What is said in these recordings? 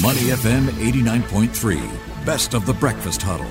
Money FM 89.3, best of the breakfast huddle.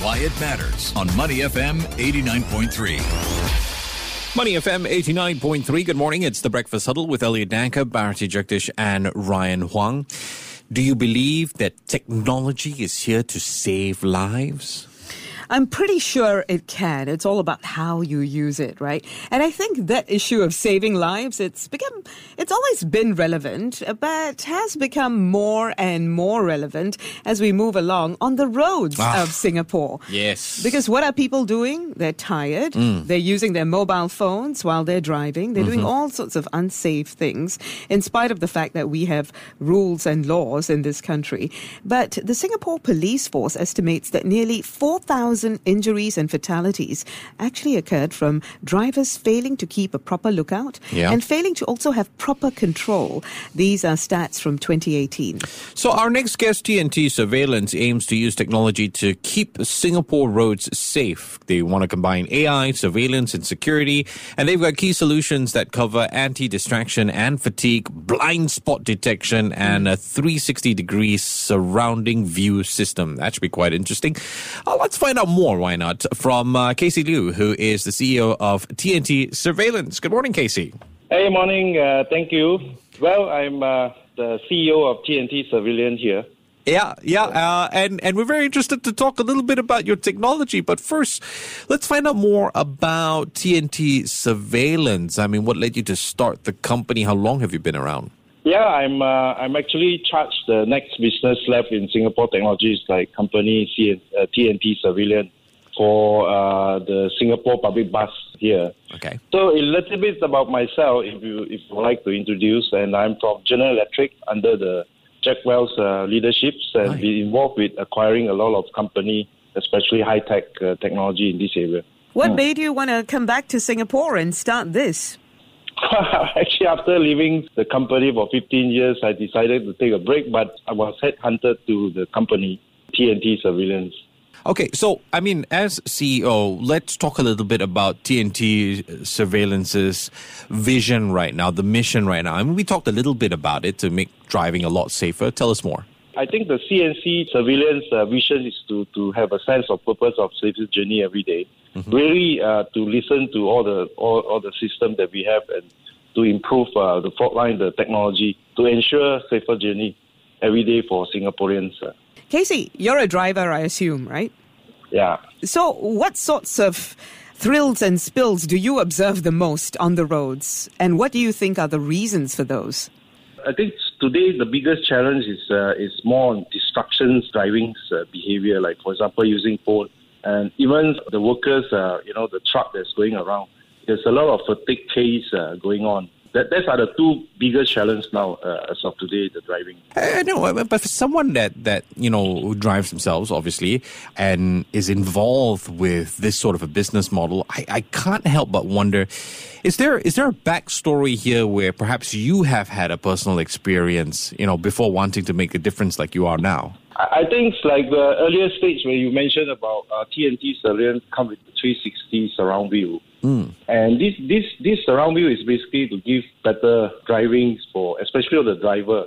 Why it matters on Money FM 89.3. Money FM 89.3. Good morning. It's the Breakfast Huddle with Elliot Danker, Bharati Jagdish, and Ryan Huang. Do you believe that technology is here to save lives? I'm pretty sure it can. It's all about how you use it, right? And I think that issue of saving lives, it's become, it's always been relevant, but has become more and more relevant as we move along on the roads ah, of Singapore. Yes. Because what are people doing? They're tired. Mm. They're using their mobile phones while they're driving. They're mm-hmm. doing all sorts of unsafe things, in spite of the fact that we have rules and laws in this country. But the Singapore Police Force estimates that nearly 4,000 1,000 injuries and fatalities actually occurred from drivers failing to keep a proper lookout yeah. and failing to also have proper control. These are stats from 2018. So, our next guest, TNT Surveillance, aims to use technology to keep Singapore roads safe. They want to combine AI, surveillance, and security, and they've got key solutions that cover anti distraction and fatigue, blind spot detection, and a 360 degree surrounding view system. That should be quite interesting. Uh, let's find out out more, why not, from uh, Casey Liu, who is the CEO of TNT Surveillance. Good morning, Casey. Hey, morning. Uh, thank you. Well, I'm uh, the CEO of TNT Surveillance here. Yeah, yeah, uh, and and we're very interested to talk a little bit about your technology. But first, let's find out more about TNT Surveillance. I mean, what led you to start the company? How long have you been around? Yeah, I'm uh, I'm actually charged the next business lab in Singapore Technologies, like company C- uh, TNT Surveillance for uh, the Singapore public bus here. Okay. So a little bit about myself, if you if you would like to introduce, and I'm from General Electric under the Jack Welch uh, leaderships, and right. be involved with acquiring a lot of company, especially high tech uh, technology in this area. What hmm. made you want to come back to Singapore and start this? Actually, after leaving the company for 15 years, I decided to take a break, but I was headhunted to the company, TNT Surveillance. Okay, so I mean, as CEO, let's talk a little bit about TNT Surveillance's vision right now, the mission right now. I mean, we talked a little bit about it to make driving a lot safer. Tell us more. I think the CNC surveillance uh, vision is to, to have a sense of purpose of safety journey every day. Mm-hmm. Really, uh, to listen to all the all, all the system that we have and to improve uh, the fault line, the technology to ensure safer journey every day for Singaporeans. Uh. Casey, you're a driver, I assume, right? Yeah. So, what sorts of thrills and spills do you observe the most on the roads, and what do you think are the reasons for those? I think today the biggest challenge is uh, is more on distractions driving uh, behavior. Like for example, using phone and even the workers, uh, you know, the truck that's going around. There's a lot of fatigue case uh, going on that those are the two biggest challenges now uh, as of today, the driving. I know, but for someone that that you know drives themselves, obviously, and is involved with this sort of a business model, I, I can't help but wonder: is there is there a backstory here where perhaps you have had a personal experience, you know, before wanting to make a difference like you are now? I think it's like the earlier stage where you mentioned about uh, TNT surveillance come with the 360 surround view. Mm. And this, this, this surround view is basically to give better driving for, especially for the driver,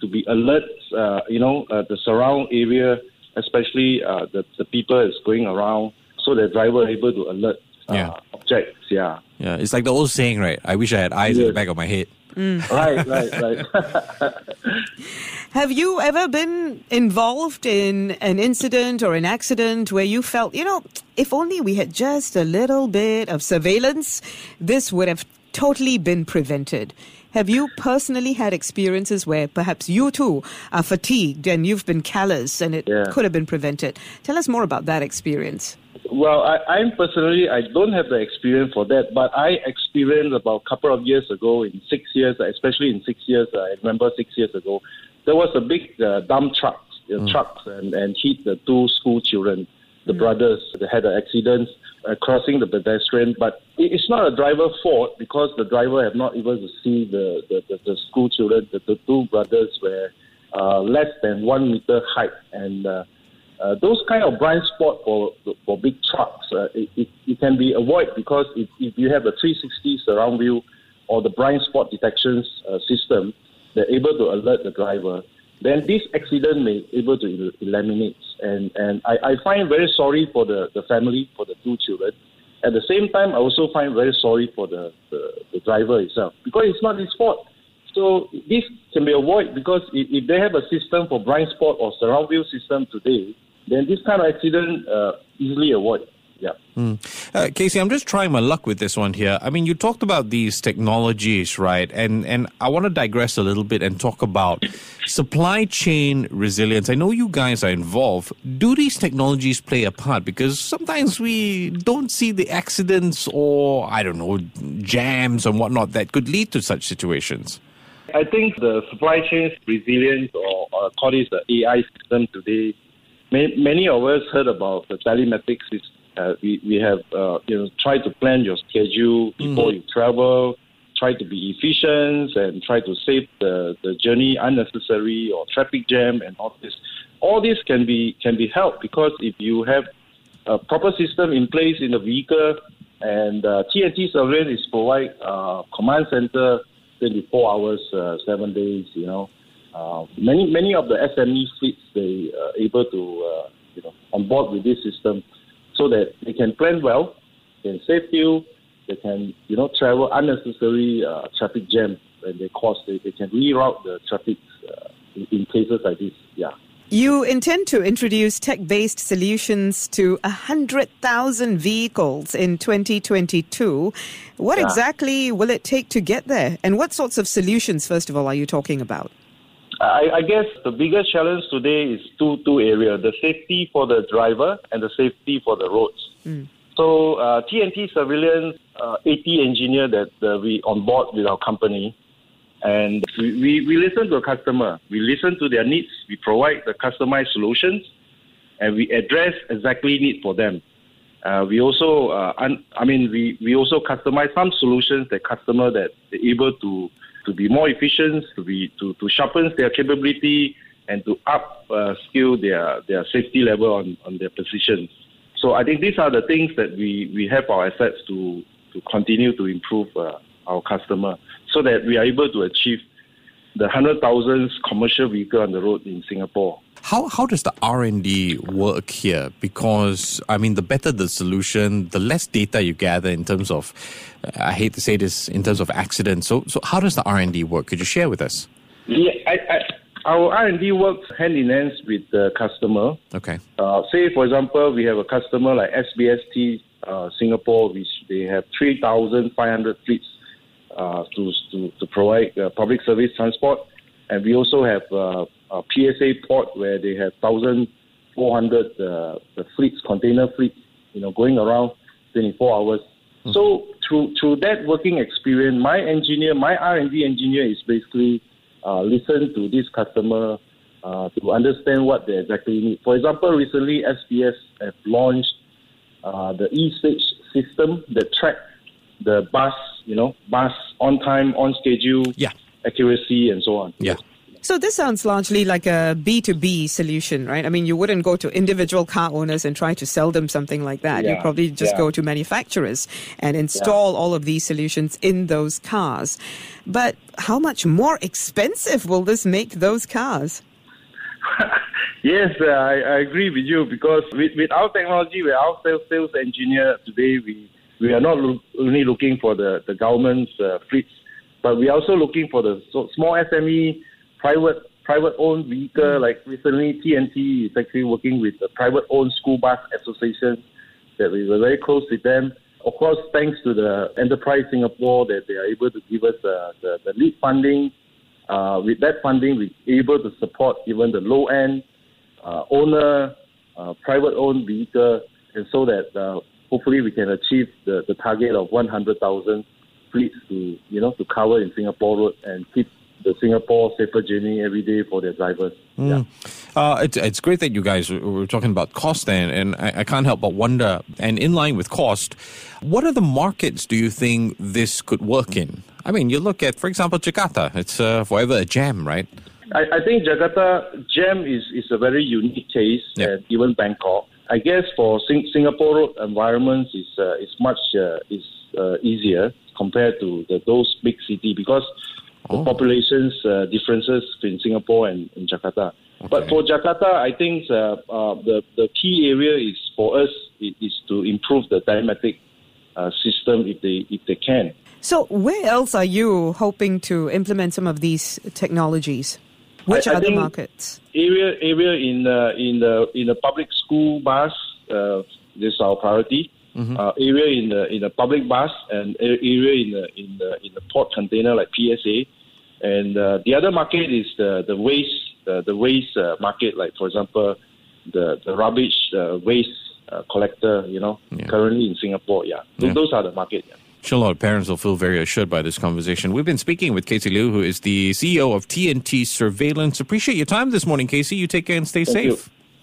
to be alert, uh, you know, uh, the surround area, especially uh, the, the people is going around, so the driver able to alert uh, yeah. objects. Yeah. Yeah, it's like the old saying, right? I wish I had eyes yes. in the back of my head. Mm. right, right, right. Have you ever been involved in an incident or an accident where you felt, you know, if only we had just a little bit of surveillance, this would have totally been prevented? Have you personally had experiences where perhaps you too are fatigued and you've been callous and it yeah. could have been prevented? Tell us more about that experience. Well, I, I'm personally, I don't have the experience for that, but I experienced about a couple of years ago, in six years, especially in six years, I remember six years ago, there was a big uh, dump truck, uh, mm. trucks, and, and hit the two school children, the mm. brothers. They had an accident uh, crossing the pedestrian, but it's not a driver fault because the driver have not able to see the, the, the, the school children. The, the two brothers were uh, less than one meter height, and uh, uh, those kind of blind spot for for big trucks, uh, it, it, it, can be avoided because if, if you have a 360 surround view or the blind spot detection uh, system, they're able to alert the driver, then this accident may able to eliminate. And and I, I find very sorry for the, the family, for the two children. At the same time, I also find very sorry for the, the, the driver itself because it's not his fault. So this can be avoided because if they have a system for blind spot or surround view system today, then this kind of accident uh, easily avoid. Yeah. Uh, Casey, I'm just trying my luck with this one here. I mean, you talked about these technologies, right? And and I want to digress a little bit and talk about supply chain resilience. I know you guys are involved. Do these technologies play a part? Because sometimes we don't see the accidents or I don't know jams and whatnot that could lead to such situations. I think the supply chain resilience, or, or call this the AI system today, many of us heard about the telematics. Uh, we, we have uh, you know tried to plan your schedule before you travel, try to be efficient and try to save the, the journey unnecessary or traffic jam and all this. All this can be can be helped because if you have a proper system in place in the vehicle and uh, TNT surveillance is provide uh, command center 24 hours, uh, seven days. You know, uh, many many of the SME fleets they are able to uh, you know on board with this system, so that they can plan well, can save fuel, they can you know travel unnecessary uh, traffic jam when they cause they, they can reroute the traffic uh, in, in cases like this. Yeah. You intend to introduce tech based solutions to 100,000 vehicles in 2022. What Yeah. exactly will it take to get there? And what sorts of solutions, first of all, are you talking about? I, I guess the biggest challenge today is two two areas: the safety for the driver and the safety for the roads. So uh, TNT surveillance uh, AT engineer that uh, we on board with our company, and we, we, we listen to the customer. We listen to their needs. We provide the customized solutions, and we address exactly need for them. Uh, we also, uh, un- I mean, we, we also customize some solutions that customer that able to to be more efficient, to be to, to sharpen their capability, and to up uh, skill their their safety level on, on their positions. So I think these are the things that we, we have our assets to to continue to improve uh, our customer, so that we are able to achieve the hundred thousands commercial vehicle on the road in Singapore. How how does the R and D work here? Because I mean, the better the solution, the less data you gather in terms of. I hate to say this in terms of accidents. So so how does the R and D work? Could you share with us? Yeah, I, I, our R and D works hand in hand with the customer. Okay. Uh, say, for example, we have a customer like SBST uh, Singapore, which they have 3,500 fleets uh, to, to, to provide uh, public service transport. And we also have uh, a PSA port where they have 1,400 uh, the fleets, container fleets, you know, going around 24 hours. So through through that working experience, my engineer, my R&D engineer is basically uh, listen to this customer uh, to understand what they exactly need. For example, recently SBS have launched uh, the e-stage system that track the bus, you know, bus on time, on schedule, Yeah. accuracy, and so on. Yeah. So this sounds largely like a B2B solution, right? I mean, you wouldn't go to individual car owners and try to sell them something like that. You probably just yeah. go to manufacturers and install all of these solutions in those cars. But how much more expensive will this make those cars? Yes, uh, I, I agree with you because with, with our technology, with our sales, sales engineer today, we, we are not loo- only looking for the, the government's uh, fleets, but we are also looking for the so, small SME, private private owned vehicle. Like recently, TNT is actually working with the private owned school bus association that we were very close with them. Of course, thanks to the Enterprise Singapore that they are able to give us uh, the, the lead funding. Uh, with that funding, we're able to support even the low end uh, owner, uh, private owned vehicle, and so that uh, hopefully we can achieve the, the target of 100,000 fleets to you know to cover in Singapore road and keep the Singapore safer journey every day for their drivers. Yeah. Uh, it's, it's great that you guys were talking about cost and, and I, I can't help but wonder, and in line with cost, what are the markets do you think this could work in? I mean, you look at, for example, Jakarta. It's uh, forever a jam, right? I, I think Jakarta Jam is, is a very unique case, Yeah. and even Bangkok. I guess for Sing- Singapore road environments is uh, is much uh, is uh, easier compared to the, those big city because the Oh. population's uh, differences in Singapore and in Jakarta. But for Jakarta, I think uh, uh, the the key area is for us i- is to improve the diametric uh, system if they if they can. So, where else are you hoping to implement some of these technologies? Which I- I other markets? area area in uh, in the in the public school bus uh, this is our priority. Uh, area in the in the public bus and area in the in the in the port container like PSA, and uh, the other market is the the waste uh, the waste uh, market like for example the the rubbish uh, waste uh, collector you know Yeah. currently in Singapore Yeah. those are the market. Yeah. Sure, a lot of parents will feel very assured by this conversation. We've been speaking with Casey Liu, who is the CEO of TNT Surveillance. Appreciate your time this morning, Casey. You take care and stay Thank safe. you.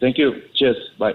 Thank you. Cheers. Bye.